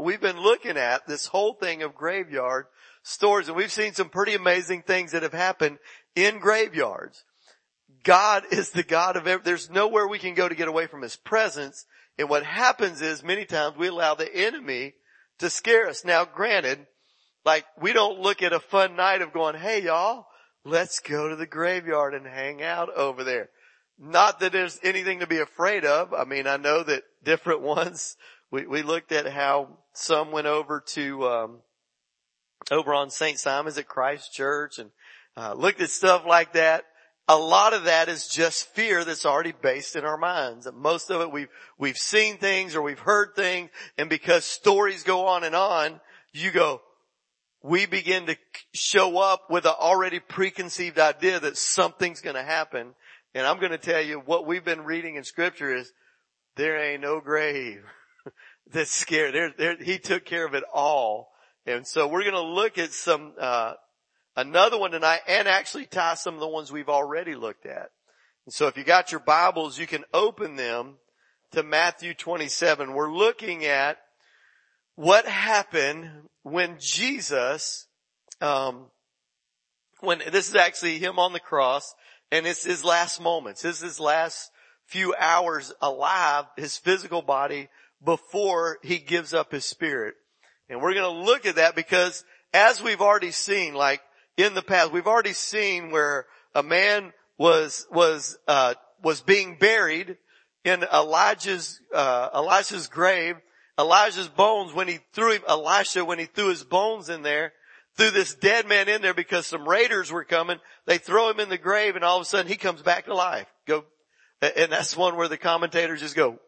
we've been looking at this whole thing of graveyard stories and we've seen some pretty amazing things that have happened in graveyards. God is the God of every, there's nowhere we can go to get away from His presence. And what happens is many times we allow the enemy to scare us. Now granted, like we don't look at a fun night of going, hey y'all, let's go to the graveyard and hang out over there. Not that there's anything to be afraid of. I mean, I know that different ones, we, we looked at how some went over to, um, over on St. Simon's at Christ Church and, uh, looked at stuff like that. A lot of that is just fear that's already based in our minds. Most of it we've, we've seen things or we've heard things and because stories go on and on, you go, we begin to show up with an already preconceived idea that something's going to happen. And I'm going to tell you what we've been reading in scripture is there ain't no grave that's scared. There, he took care of it all. And so we're going to look at some, uh, another one tonight and actually tie some of the ones we've already looked at. And so if you got your Bibles, you can open them to Matthew 27. We're looking at what happened when Jesus, um, when this is actually him on the cross and it's his last moments. This is his last few hours alive, his physical body before he gives up his spirit. And we're going to look at that because as we've already seen, like in the past, we've already seen where a man was, was, uh, was being buried in Elijah's, uh, Elijah's grave. Elijah's bones when he threw him, Elisha when he threw his bones in there, threw this dead man in there because some raiders were coming. They throw him in the grave and all of a sudden he comes back to life. Go, and that's one where the commentators just go,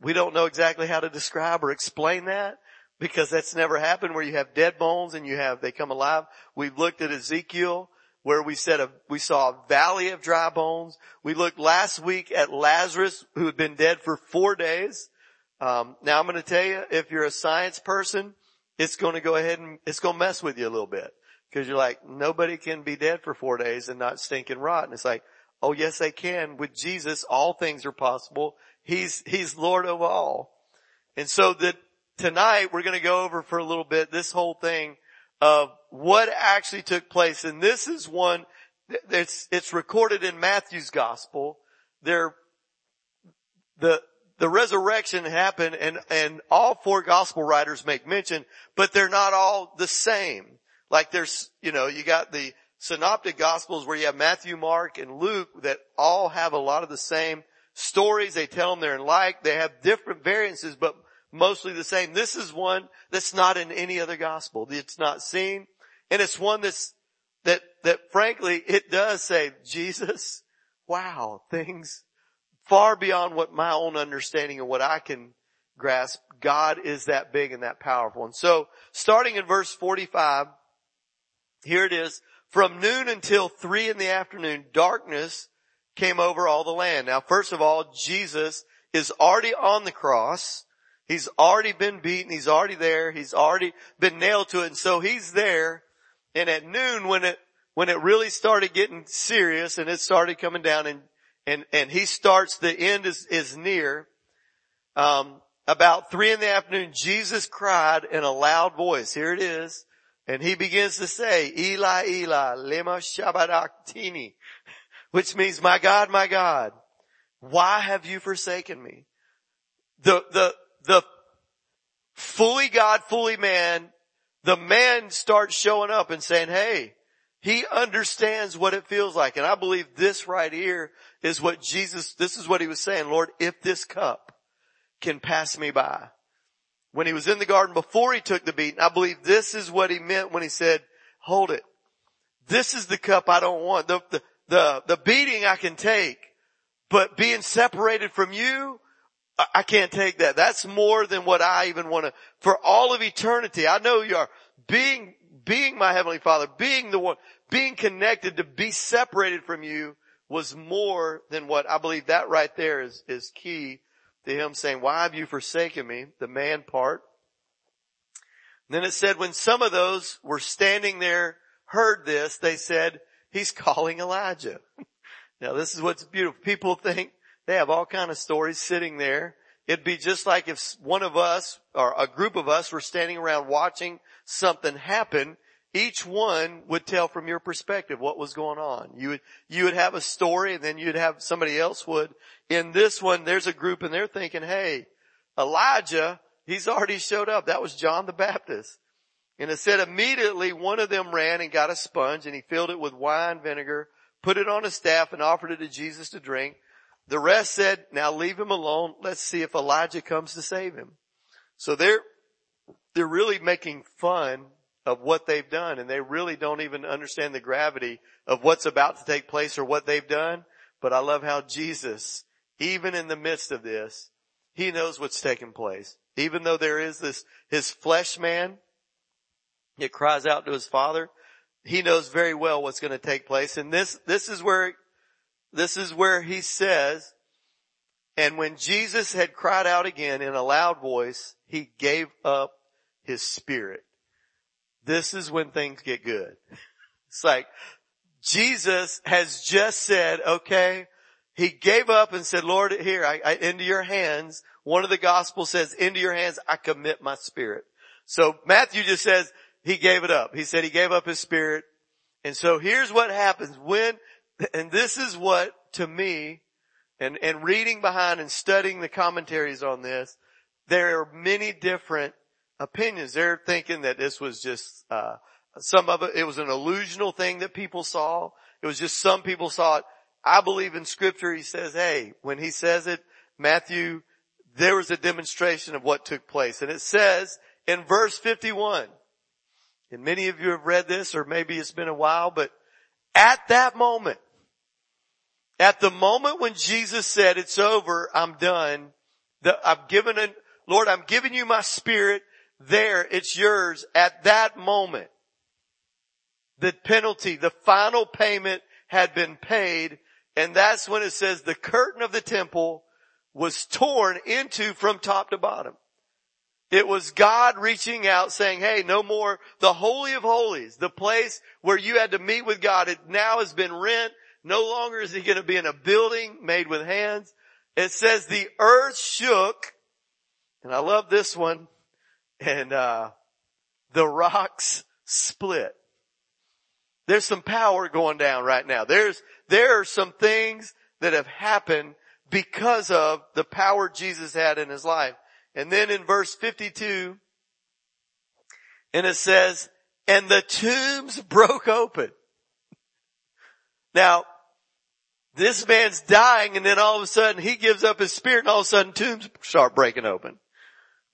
we don't know exactly how to describe or explain that because that's never happened where you have dead bones and you have, they come alive. We've looked at Ezekiel where we said a, we saw a valley of dry bones. We looked last week at Lazarus who had been dead for four days. Um, now I'm going to tell you, if you're a science person, it's going to go ahead and it's going to mess with you a little bit because you're like, nobody can be dead for four days and not stink and rot. And it's like, oh yes, they can. With Jesus, all things are possible. He's, he's Lord of all. And so that tonight we're going to go over for a little bit this whole thing of what actually took place. And this is one it's, it's recorded in Matthew's gospel. There, the, the resurrection happened and, and all four gospel writers make mention, but they're not all the same. Like there's, you know, you got the synoptic gospels where you have Matthew, Mark, and Luke that all have a lot of the same stories. They tell them they're in like. They have different variances, but mostly the same. This is one that's not in any other gospel. It's not seen. And it's one that's, that, that frankly, it does say, Jesus, wow, things far beyond what my own understanding and what I can grasp. God is that big and that powerful. And so starting in verse 45, here it is. From noon until three in the afternoon, darkness came over all the land. Now, first of all, Jesus is already on the cross. He's already been beaten. He's already there. He's already been nailed to it. And so he's there. And at noon when it, when it really started getting serious and it started coming down and, and, and he starts, the end is, is near, um, about three in the afternoon, Jesus cried in a loud voice. Here it is. And he begins to say, Eli, Eli, lema sabachthani, which means, my God, my God, why have you forsaken me? The, the, the fully God, fully man, the man starts showing up and saying, hey, he understands what it feels like. And I believe this right here is what Jesus, this is what he was saying, Lord, if this cup can pass me by. When he was in the garden before he took the beating, I believe this is what he meant when he said, hold it. This is the cup I don't want. The, the, the, the beating I can take, but being separated from you, I can't take that. That's more than what I even want to, for all of eternity. I know you are being, being my heavenly father, being the one, being connected to be separated from you was more than what I believe that right there is, is key to him saying, why have you forsaken me? The man part. And then it said when some of those were standing there heard this, they said, he's calling Elijah. now this is what's beautiful. People think they have all kind of stories sitting there It'd be just like if one of us or a group of us were standing around watching something happen. Each one would tell from your perspective what was going on. You would, you would have a story and then you'd have somebody else would. In this one, there's a group and they're thinking, hey, Elijah, he's already showed up. That was John the Baptist. And it said immediately one of them ran and got a sponge and he filled it with wine vinegar, put it on a staff and offered it to Jesus to drink. The rest said, now leave him alone. Let's see if Elijah comes to save him. So they're, they're really making fun of what they've done and they really don't even understand the gravity of what's about to take place or what they've done. But I love how Jesus, even in the midst of this, he knows what's taking place. Even though there is this, his flesh man, it cries out to his father. He knows very well what's going to take place. And this, this is where this is where he says, and when Jesus had cried out again in a loud voice, he gave up his spirit. This is when things get good. It's like Jesus has just said, okay, he gave up and said, Lord, here, I, I, into your hands. One of the gospels says, into your hands, I commit my spirit. So Matthew just says he gave it up. He said he gave up his spirit. And so here's what happens when and this is what to me, and, and reading behind and studying the commentaries on this, there are many different opinions. They're thinking that this was just, uh, some of it, it was an illusional thing that people saw. It was just some people saw it. I believe in scripture, he says, hey, when he says it, Matthew, there was a demonstration of what took place. And it says in verse 51, and many of you have read this or maybe it's been a while, but at that moment, at the moment when Jesus said, it's over, I'm done, the, I've given it, Lord, I'm giving you my spirit, there, it's yours. At that moment, the penalty, the final payment had been paid, and that's when it says the curtain of the temple was torn into from top to bottom. It was God reaching out saying, hey, no more, the Holy of Holies, the place where you had to meet with God, it now has been rent no longer is he going to be in a building made with hands. It says the earth shook, and I love this one, and uh, the rocks split. There's some power going down right now. There's there are some things that have happened because of the power Jesus had in his life. And then in verse 52, and it says, and the tombs broke open. Now, this man's dying and then all of a sudden he gives up his spirit and all of a sudden tombs start breaking open.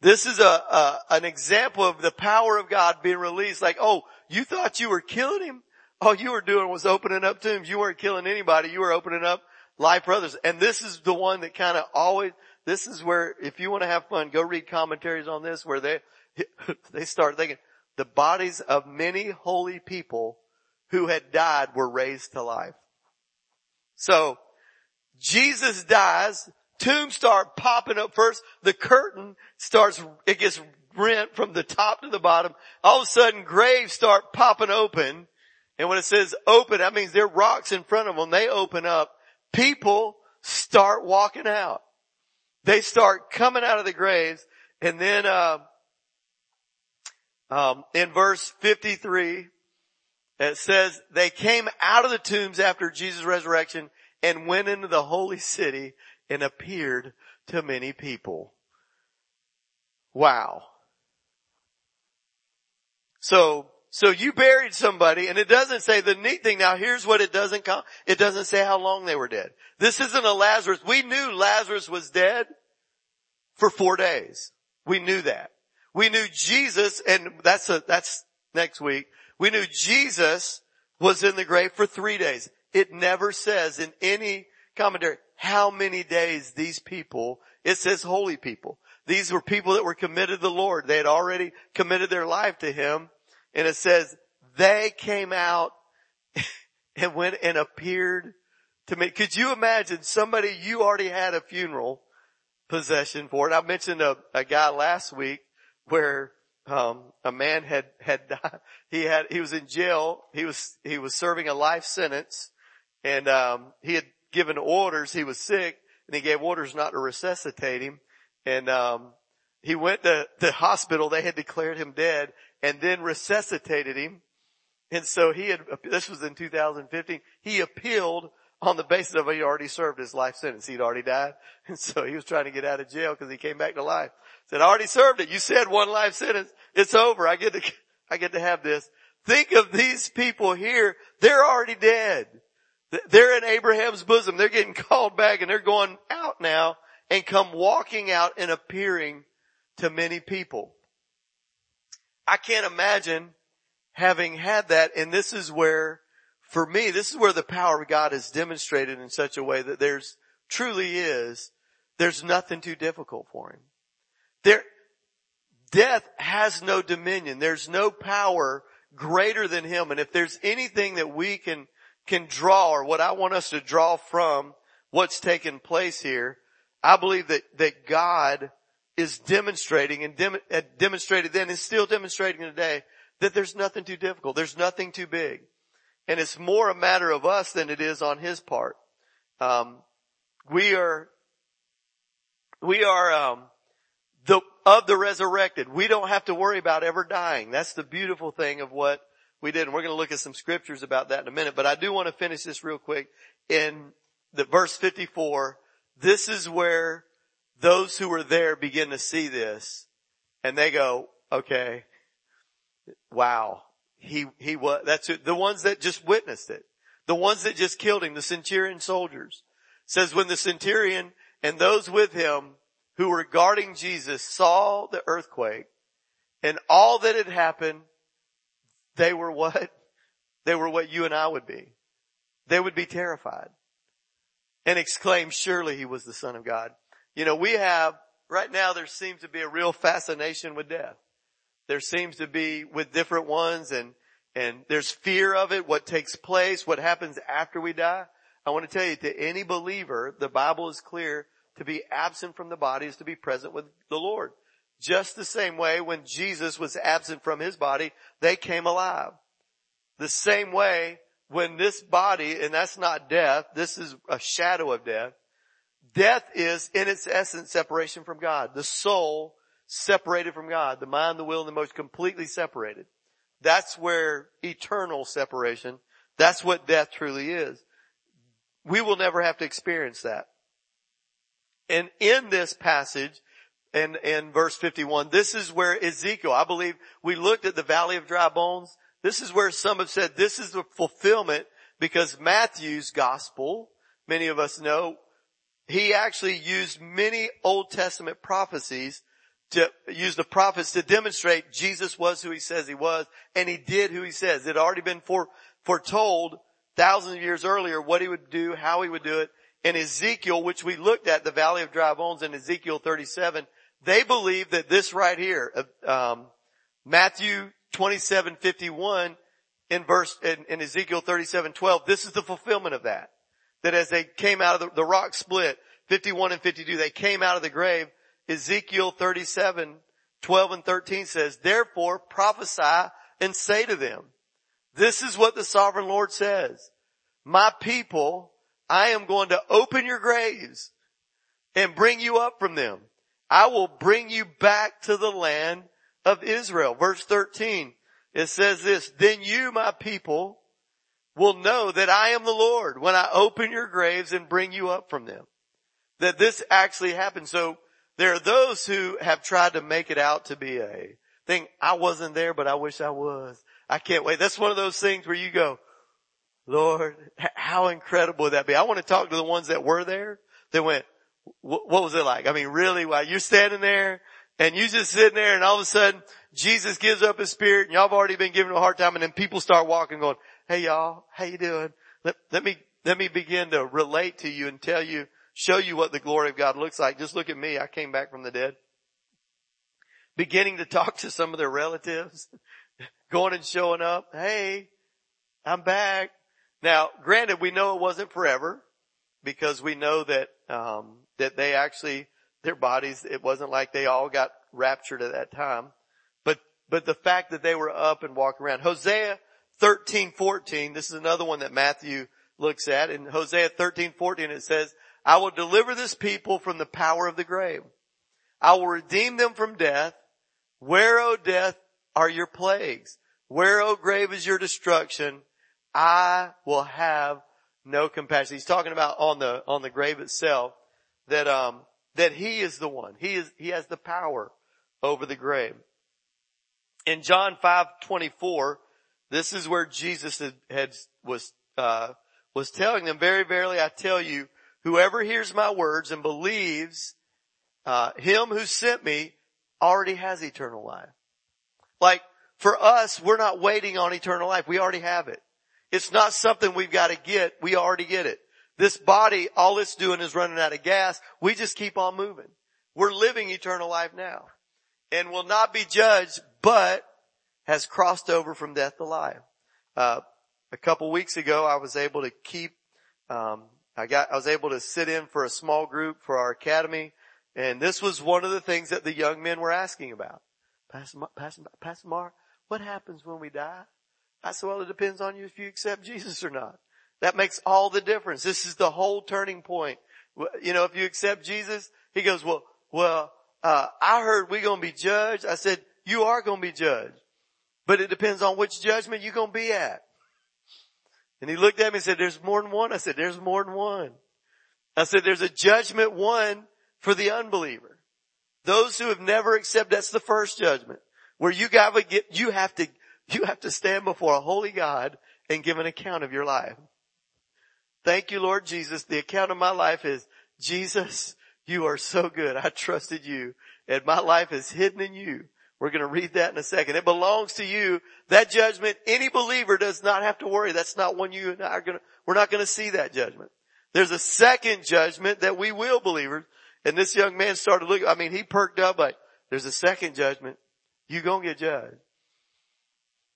This is a, a, an example of the power of God being released. Like, oh, you thought you were killing him? All you were doing was opening up tombs. You weren't killing anybody. You were opening up life for others. And this is the one that kind of always, this is where, if you want to have fun, go read commentaries on this where they, they start thinking the bodies of many holy people who had died were raised to life. So Jesus dies, tombs start popping up first, the curtain starts, it gets rent from the top to the bottom. All of a sudden graves start popping open. And when it says open, that means there are rocks in front of them. They open up. People start walking out. They start coming out of the graves. And then, uh, um, in verse 53, it says they came out of the tombs after Jesus' resurrection and went into the holy city and appeared to many people. Wow. So, so you buried somebody and it doesn't say the neat thing. Now here's what it doesn't come. It doesn't say how long they were dead. This isn't a Lazarus. We knew Lazarus was dead for four days. We knew that. We knew Jesus and that's a, that's next week. We knew Jesus was in the grave for three days. It never says in any commentary how many days these people, it says holy people. These were people that were committed to the Lord. They had already committed their life to Him. And it says they came out and went and appeared to me. Could you imagine somebody you already had a funeral possession for? And I mentioned a, a guy last week where um, a man had had died. He had he was in jail. He was he was serving a life sentence, and um, he had given orders. He was sick, and he gave orders not to resuscitate him. and, um, he went to the hospital. They had declared him dead and then resuscitated him. And so he had, this was in 2015, he appealed on the basis of he already served his life sentence. He'd already died. And so he was trying to get out of jail because he came back to life. Said, I already served it. You said one life sentence. It's over. I get to, I get to have this. Think of these people here. They're already dead. They're in Abraham's bosom. They're getting called back and they're going out now and come walking out and appearing to many people. I can't imagine having had that and this is where, for me, this is where the power of God is demonstrated in such a way that there's, truly is, there's nothing too difficult for Him. There, death has no dominion. There's no power greater than Him. And if there's anything that we can, can draw or what I want us to draw from what's taken place here, I believe that, that God is demonstrating and dem- demonstrated then and still demonstrating today that there's nothing too difficult. There's nothing too big. And it's more a matter of us than it is on his part. Um, we are, we are, um, the, of the resurrected. We don't have to worry about ever dying. That's the beautiful thing of what we did. And we're going to look at some scriptures about that in a minute, but I do want to finish this real quick in the verse 54. This is where those who were there begin to see this and they go, okay, wow, he, he was, that's it. the ones that just witnessed it. The ones that just killed him, the centurion soldiers says when the centurion and those with him who were guarding Jesus saw the earthquake and all that had happened, they were what? They were what you and I would be. They would be terrified and exclaim, surely he was the son of God. You know, we have, right now there seems to be a real fascination with death. There seems to be with different ones and, and there's fear of it, what takes place, what happens after we die. I want to tell you, to any believer, the Bible is clear, to be absent from the body is to be present with the Lord. Just the same way when Jesus was absent from his body, they came alive. The same way when this body, and that's not death, this is a shadow of death, Death is in its essence separation from God. The soul separated from God. The mind, the will, and the most completely separated. That's where eternal separation, that's what death truly is. We will never have to experience that. And in this passage, in, in verse 51, this is where Ezekiel, I believe we looked at the valley of dry bones. This is where some have said this is the fulfillment because Matthew's gospel, many of us know, he actually used many Old Testament prophecies to use the prophets to demonstrate Jesus was who he says he was and he did who he says. It had already been foretold thousands of years earlier what he would do, how he would do it. In Ezekiel, which we looked at, the Valley of Dry Bones in Ezekiel 37, they believe that this right here, um, Matthew 27, 51 in verse, in, in Ezekiel 37, 12, this is the fulfillment of that that as they came out of the, the rock split, 51 and 52, they came out of the grave. Ezekiel 37, 12 and 13 says, therefore prophesy and say to them, this is what the sovereign Lord says. My people, I am going to open your graves and bring you up from them. I will bring you back to the land of Israel. Verse 13, it says this, then you, my people, will know that I am the Lord when I open your graves and bring you up from them. That this actually happened. So there are those who have tried to make it out to be a thing. I wasn't there, but I wish I was. I can't wait. That's one of those things where you go, Lord, how incredible would that be? I want to talk to the ones that were there that went, what was it like? I mean, really, while you're standing there and you're just sitting there and all of a sudden Jesus gives up his spirit and y'all have already been giving him a hard time and then people start walking going, hey y'all, how you doing? Let, let me, let me begin to relate to you and tell you, show you what the glory of God looks like. Just look at me. I came back from the dead. Beginning to talk to some of their relatives, going and showing up. Hey, I'm back. Now, granted, we know it wasn't forever because we know that, um, that they actually, their bodies, it wasn't like they all got raptured at that time. But, but the fact that they were up and walking around. Hosea 13, 14, this is another one that Matthew looks at. In Hosea 13, 14 it says, I will deliver this people from the power of the grave. I will redeem them from death. Where, O death, are your plagues? Where, O grave, is your destruction? I will have no compassion. He's talking about on the, on the grave itself that, um, that he is the one. He is, he has the power over the grave. In John 5, 24, this is where Jesus had, had was, uh, was telling them, very verily I tell you, whoever hears my words and believes, uh, him who sent me already has eternal life. Like, for us, we're not waiting on eternal life. We already have it. It's not something we've got to get. We already get it. This body, all it's doing is running out of gas. We just keep on moving. We're living eternal life now and will not be judged, but has crossed over from death to life. Uh, a couple weeks ago, I was able to keep, um, I got, I was able to sit in for a small group for our academy. And this was one of the things that the young men were asking about. Pastor, Pastor, Pastor Mark, what happens when we die? I said, well, it depends on you if you accept Jesus or not. That makes all the difference. This is the whole turning point. You know, if you accept Jesus, he goes, well, well, uh, I heard we're going to be judged. I said, you are going to be judged, but it depends on which judgment you're going to be at. And he looked at me and said, there's more than one. I said, there's more than one. I said, there's a judgment one for the unbeliever. Those who have never accepted, that's the first judgment where you gotta get, you have to, you have to stand before a holy God and give an account of your life. Thank you, Lord Jesus. The account of my life is, Jesus, you are so good. I trusted you and my life is hidden in you. We're going to read that in a second. It belongs to you. That judgment, any believer does not have to worry. That's not one you and I are going to, we're not going to see that judgment. There's a second judgment that we will believers and this young man started looking, I mean, he perked up like, there's a second judgment. You gonna get judged.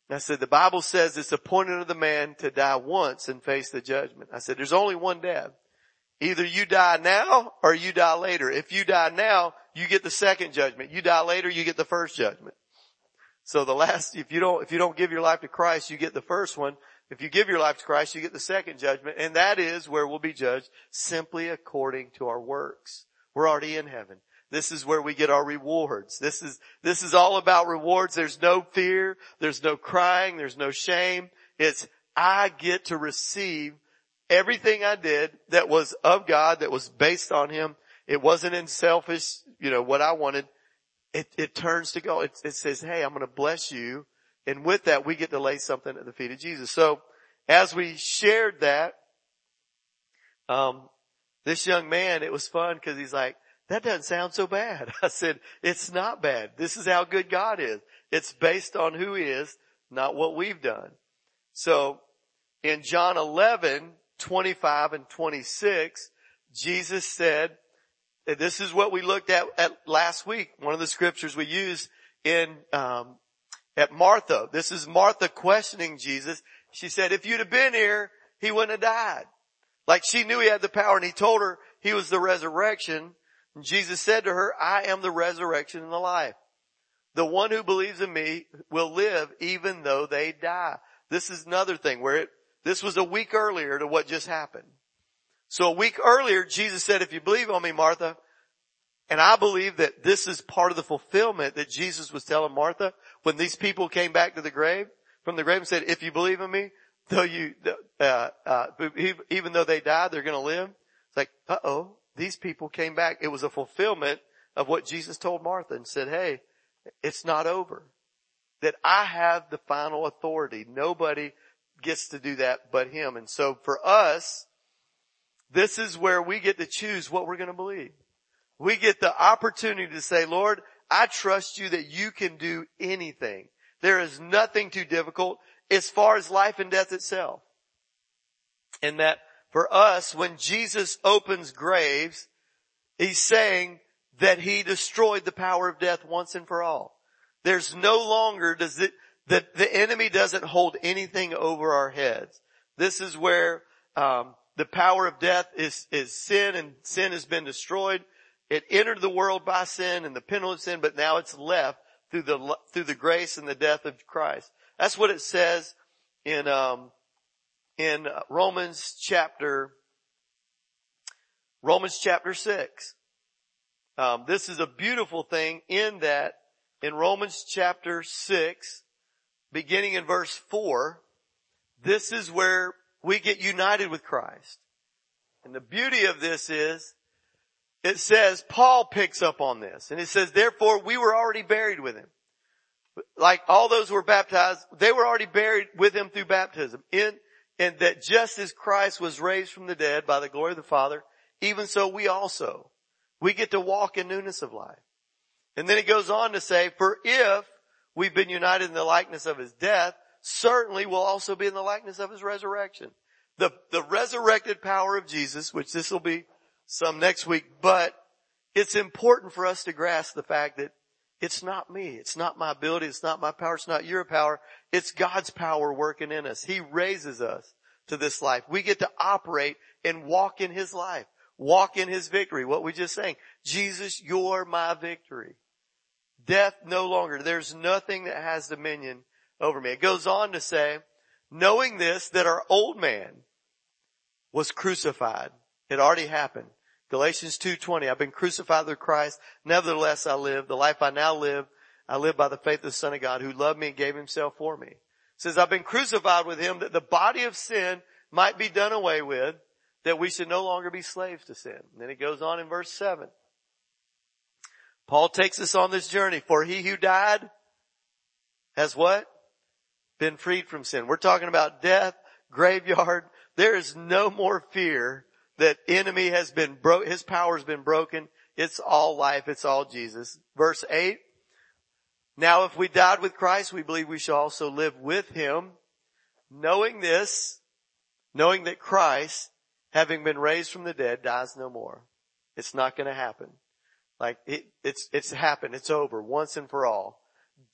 I said, the Bible says it's appointed of the man to die once and face the judgment. I said, there's only one death. Either you die now or you die later. If you die now, you get the second judgment. You die later, you get the first judgment. So the last, if you don't, if you don't give your life to Christ, you get the first one. If you give your life to Christ, you get the second judgment. And that is where we'll be judged simply according to our works. We're already in heaven. This is where we get our rewards. This is, this is all about rewards. There's no fear. There's no crying. There's no shame. It's, I get to receive everything I did that was of God, that was based on Him. It wasn't in selfish, you know, what I wanted. It, it turns to go. It, it says, hey, I'm going to bless you. And with that, we get to lay something at the feet of Jesus. So as we shared that, um, this young man, it was fun because he's like, that doesn't sound so bad. I said, it's not bad. This is how good God is. It's based on who he is, not what we've done. So in John 11, 25 and 26, Jesus said, this is what we looked at, at last week. One of the scriptures we used in, um, at Martha. This is Martha questioning Jesus. She said, if you'd have been here, he wouldn't have died. Like she knew he had the power and he told her he was the resurrection. And Jesus said to her, I am the resurrection and the life. The one who believes in me will live even though they die. This is another thing where it, this was a week earlier to what just happened. So a week earlier, Jesus said, if you believe on me, Martha, and I believe that this is part of the fulfillment that Jesus was telling Martha when these people came back to the grave, from the grave and said, if you believe in me, though you, uh, uh, even though they died, they're going to live. It's like, uh oh, these people came back. It was a fulfillment of what Jesus told Martha and said, hey, it's not over. That I have the final authority. Nobody gets to do that but him. And so for us, this is where we get to choose what we're going to believe. We get the opportunity to say, Lord, I trust you that you can do anything. There is nothing too difficult as far as life and death itself. And that for us, when Jesus opens graves, he's saying that he destroyed the power of death once and for all. There's no longer does it, that the enemy doesn't hold anything over our heads. This is where, um, the power of death is, is sin and sin has been destroyed. It entered the world by sin and the penalty of sin, but now it's left through the, through the grace and the death of Christ. That's what it says in, um, in Romans chapter, Romans chapter 6. Um, this is a beautiful thing in that in Romans chapter 6, beginning in verse 4, this is where we get united with Christ. And the beauty of this is, it says, Paul picks up on this, and it says, therefore we were already buried with him. Like all those who were baptized, they were already buried with him through baptism. In, and that just as Christ was raised from the dead by the glory of the Father, even so we also, we get to walk in newness of life. And then he goes on to say, for if we've been united in the likeness of his death, certainly we'll also be in the likeness of his resurrection. The, the resurrected power of Jesus, which this will be some next week, but it's important for us to grasp the fact that it's not me. It's not my ability. It's not my power. It's not your power. It's God's power working in us. He raises us to this life. We get to operate and walk in His life. Walk in His victory. What we just saying. Jesus, you're my victory. Death no longer. There's nothing that has dominion over me. It goes on to say, knowing this, that our old man was crucified. It already happened. Galatians 2.20, I've been crucified with Christ. Nevertheless I live. The life I now live, I live by the faith of the Son of God who loved me and gave himself for me. It says, I've been crucified with him that the body of sin might be done away with, that we should no longer be slaves to sin. And then it goes on in verse 7. Paul takes us on this journey. For he who died has what? Been freed from sin. We're talking about death, graveyard. There is no more fear that enemy has been broke, his power has been broken. It's all life. It's all Jesus. Verse eight. Now if we died with Christ, we believe we shall also live with him. Knowing this, knowing that Christ, having been raised from the dead, dies no more. It's not going to happen. Like it, it's, it's happened. It's over once and for all.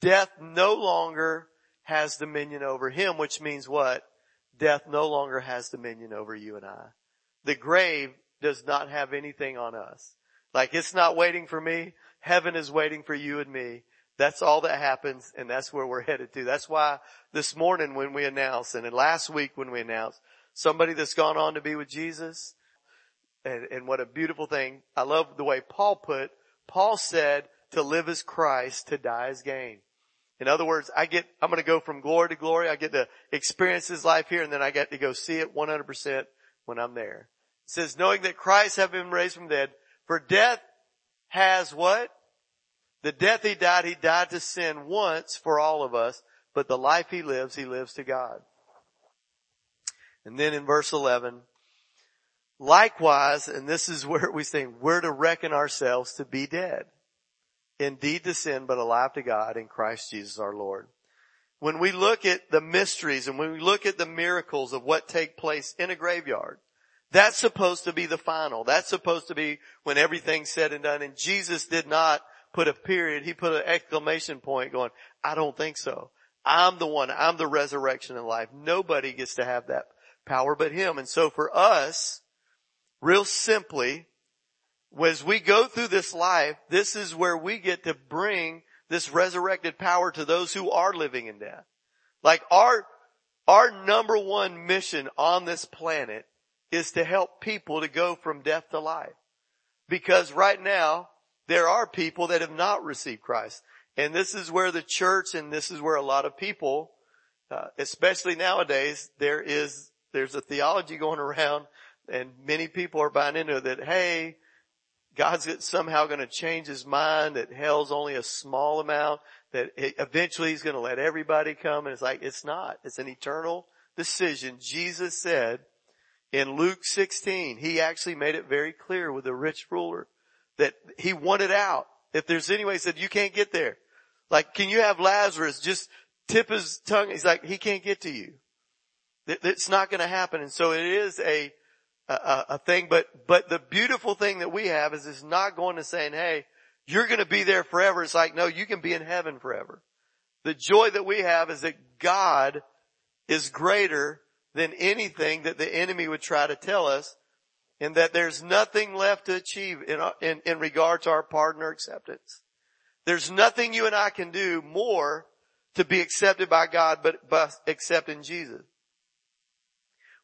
Death no longer has dominion over him, which means what? Death no longer has dominion over you and I. The grave does not have anything on us. Like it's not waiting for me. Heaven is waiting for you and me. That's all that happens and that's where we're headed to. That's why this morning when we announced and last week when we announced somebody that's gone on to be with Jesus and, and what a beautiful thing. I love the way Paul put, Paul said to live as Christ, to die as gain. In other words, I get, I'm going to go from glory to glory. I get to experience his life here and then I get to go see it 100% when I'm there. It says, knowing that Christ have been raised from dead, for death has what? The death he died, he died to sin once for all of us, but the life he lives, he lives to God. And then in verse 11, likewise, and this is where we say, we're to reckon ourselves to be dead. Indeed to sin, but alive to God in Christ Jesus our Lord. When we look at the mysteries and when we look at the miracles of what take place in a graveyard, that's supposed to be the final. That's supposed to be when everything's said and done. And Jesus did not put a period. He put an exclamation point going, I don't think so. I'm the one. I'm the resurrection and life. Nobody gets to have that power but him. And so for us, real simply, as we go through this life, this is where we get to bring this resurrected power to those who are living in death. Like our, our number one mission on this planet is to help people to go from death to life. Because right now, there are people that have not received Christ. And this is where the church and this is where a lot of people, uh, especially nowadays, there is, there's a theology going around and many people are buying into that, hey, God's somehow going to change his mind that hell's only a small amount, that eventually he's going to let everybody come. And it's like, it's not. It's an eternal decision. Jesus said, in Luke 16, he actually made it very clear with the rich ruler that he wanted out. If there's any way, he said, you can't get there. Like, can you have Lazarus just tip his tongue? He's like, he can't get to you. It's not going to happen. And so it is a, a, a thing, but, but the beautiful thing that we have is it's not going to saying, hey, you're going to be there forever. It's like, no, you can be in heaven forever. The joy that we have is that God is greater than anything that the enemy would try to tell us and that there's nothing left to achieve in, in, in regard to our pardon or acceptance. There's nothing you and I can do more to be accepted by God but, but accepting Jesus.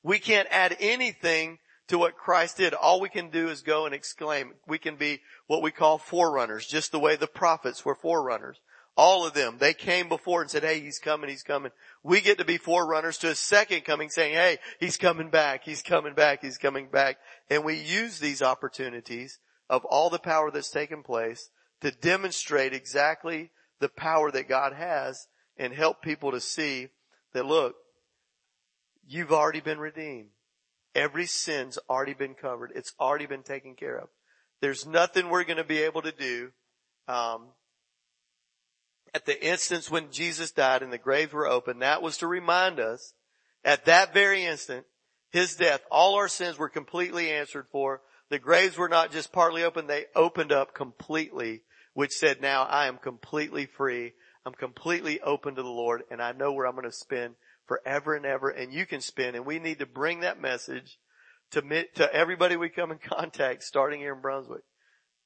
We can't add anything to what Christ did. All we can do is go and exclaim. We can be what we call forerunners, just the way the prophets were forerunners. All of them, they came before and said, hey, he's coming, he's coming. We get to be forerunners to a second coming saying, hey, he's coming back, he's coming back, he's coming back. And we use these opportunities of all the power that's taken place to demonstrate exactly the power that God has and help people to see that look, you've already been redeemed. Every sin's already been covered. It's already been taken care of. There's nothing we're going to be able to do. Um, at the instance when Jesus died and the graves were open, that was to remind us at that very instant, his death, all our sins were completely answered for. The graves were not just partly open, they opened up completely, which said, now I am completely free. I'm completely open to the Lord and I know where I'm going to spend forever and ever and you can spend and we need to bring that message to, to everybody we come in contact starting here in Brunswick.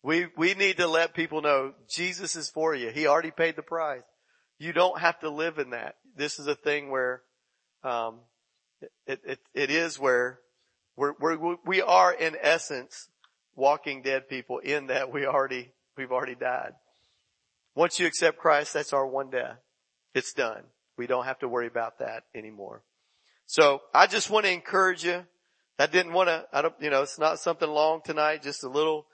We, we need to let people know Jesus is for you. He already paid the price. You don't have to live in that. This is a thing where, um, it, it, it is where we're, we're, we are in essence walking dead people in that we already, we've already died. Once you accept Christ, that's our one death. It's done. We don't have to worry about that anymore. So I just want to encourage you. I didn't want to, I don't, you know, it's not something long tonight, just a little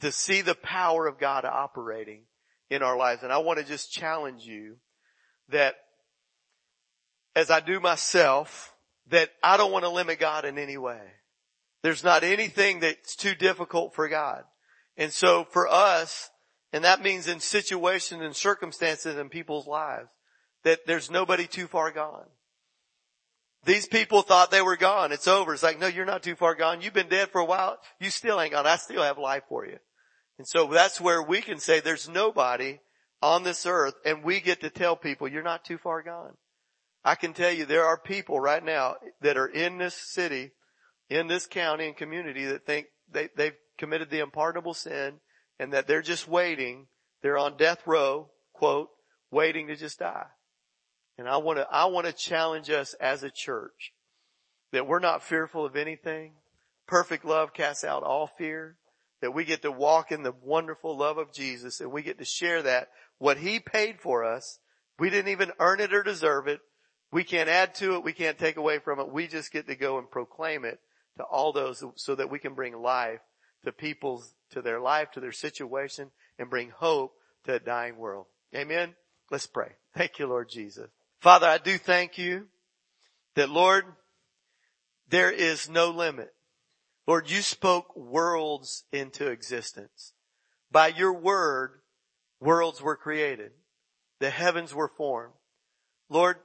to see the power of God operating in our lives. And I want to just challenge you that as I do myself, that I don't want to limit God in any way. There's not anything that's too difficult for God. And so for us, and that means in situations and circumstances in people's lives, that there's nobody too far gone. These people thought they were gone. It's over. It's like, no, you're not too far gone. You've been dead for a while. You still ain't gone. I still have life for you. And so that's where we can say there's nobody on this earth and we get to tell people you're not too far gone. I can tell you there are people right now that are in this city, in this county and community that think they, they've committed the unpardonable sin and that they're just waiting. They're on death row, quote, waiting to just die. And I want to, I want to challenge us as a church that we're not fearful of anything. Perfect love casts out all fear. That we get to walk in the wonderful love of Jesus and we get to share that. What He paid for us, we didn't even earn it or deserve it. We can't add to it. We can't take away from it. We just get to go and proclaim it to all those so that we can bring life to people's, to their life, to their situation and bring hope to a dying world. Amen. Let's pray. Thank you, Lord Jesus. Father, I do thank you that Lord, there is no limit. Lord, you spoke worlds into existence. By your word, worlds were created. The heavens were formed. Lord,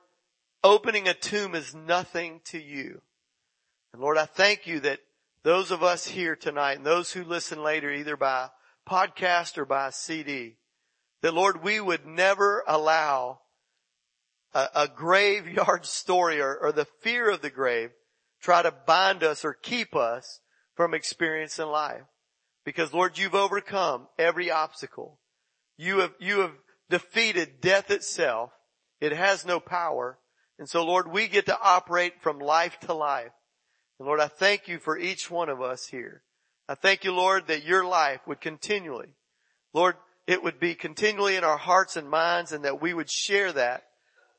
opening a tomb is nothing to you. And Lord, I thank you that those of us here tonight and those who listen later, either by podcast or by CD, that Lord, we would never allow a, a graveyard story or, or the fear of the grave try to bind us or keep us from experiencing life. Because Lord, you've overcome every obstacle. You have, you have defeated death itself. It has no power. And so Lord, we get to operate from life to life. And Lord, I thank you for each one of us here. I thank you, Lord, that your life would continually, Lord, it would be continually in our hearts and minds and that we would share that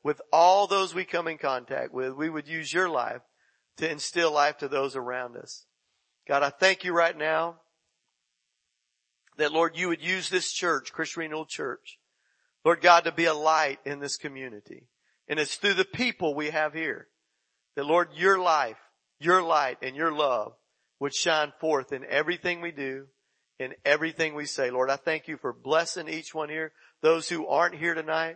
with all those we come in contact with. We would use your life to instill life to those around us. God, I thank you right now that Lord, you would use this church, Christian Renewal Church, Lord God, to be a light in this community. And it's through the people we have here that Lord, your life, your light and your love would shine forth in everything we do, in everything we say. Lord, I thank you for blessing each one here, those who aren't here tonight.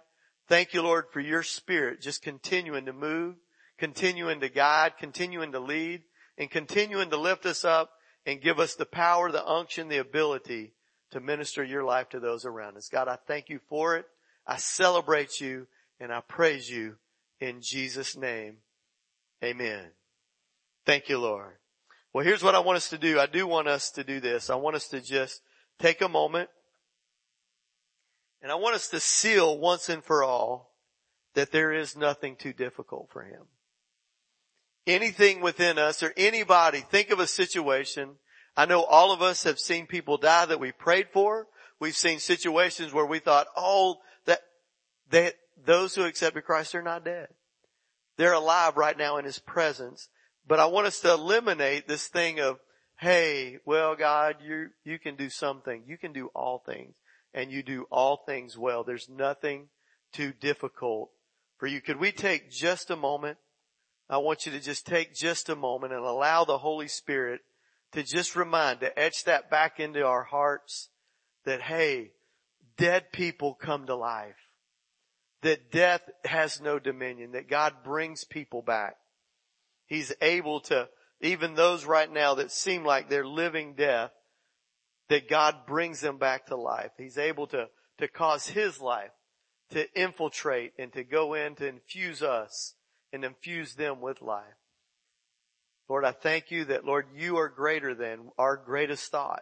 Thank you, Lord, for your spirit just continuing to move, continuing to guide, continuing to lead, and continuing to lift us up and give us the power, the unction, the ability to minister your life to those around us. God, I thank you for it. I celebrate you and I praise you in Jesus name. Amen. Thank you, Lord. Well, here's what I want us to do. I do want us to do this. I want us to just take a moment and I want us to seal once and for all that there is nothing too difficult for him. anything within us or anybody, think of a situation. I know all of us have seen people die that we prayed for. We've seen situations where we thought, oh, that, that those who accepted Christ are not dead. They're alive right now in His presence. But I want us to eliminate this thing of, hey, well God, you, you can do something. You can do all things and you do all things well. There's nothing too difficult for you. Could we take just a moment? I want you to just take just a moment and allow the Holy Spirit to just remind, to etch that back into our hearts that hey, dead people come to life. That death has no dominion, that God brings people back. He's able to, even those right now that seem like they're living death, that God brings them back to life. He's able to, to cause His life to infiltrate and to go in to infuse us and infuse them with life. Lord, I thank you that Lord, you are greater than our greatest thought.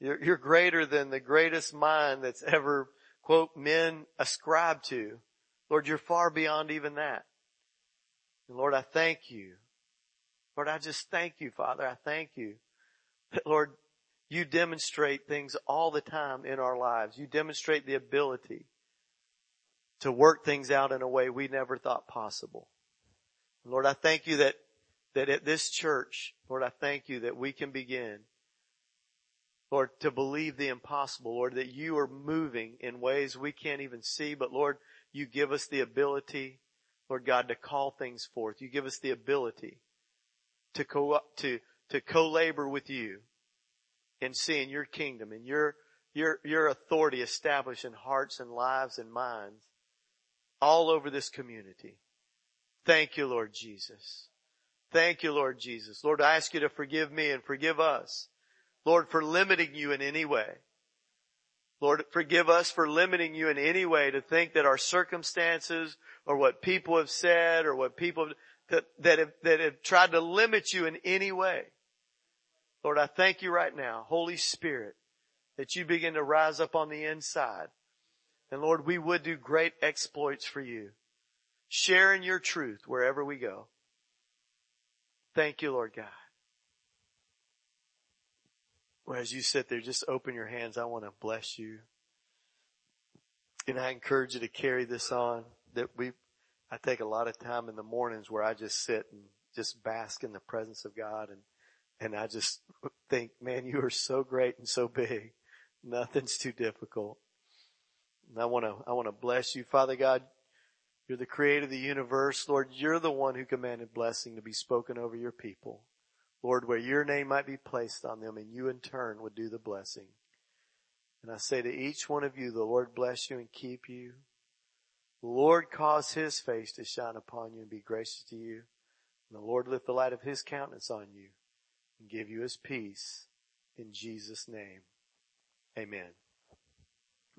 You're, you're greater than the greatest mind that's ever, quote, men ascribe to. Lord, you're far beyond even that. And Lord, I thank you. Lord, I just thank you, Father. I thank you Lord, you demonstrate things all the time in our lives. You demonstrate the ability to work things out in a way we never thought possible. Lord, I thank you that, that at this church, Lord, I thank you that we can begin, Lord, to believe the impossible, Lord, that you are moving in ways we can't even see, but Lord, you give us the ability, Lord God, to call things forth. You give us the ability to co, to, to co-labor with you in seeing your kingdom and your, your, your authority established in hearts and lives and minds all over this community. Thank you, Lord Jesus. Thank you, Lord Jesus. Lord, I ask you to forgive me and forgive us. Lord, for limiting you in any way. Lord, forgive us for limiting you in any way to think that our circumstances or what people have said or what people have, that, that, have, that have tried to limit you in any way. Lord, I thank you right now, Holy Spirit, that you begin to rise up on the inside and Lord, we would do great exploits for you, sharing your truth wherever we go. Thank you, Lord God. Well, as you sit there, just open your hands. I want to bless you. And I encourage you to carry this on that we, I take a lot of time in the mornings where I just sit and just bask in the presence of God and, and I just think, man, you are so great and so big. Nothing's too difficult. And I want to, I want to bless you. Father God, you're the creator of the universe. Lord, you're the one who commanded blessing to be spoken over your people. Lord, where your name might be placed on them and you in turn would do the blessing. And I say to each one of you, the Lord bless you and keep you. The Lord cause his face to shine upon you and be gracious to you. And the Lord lift the light of his countenance on you and give you his peace in Jesus name. Amen.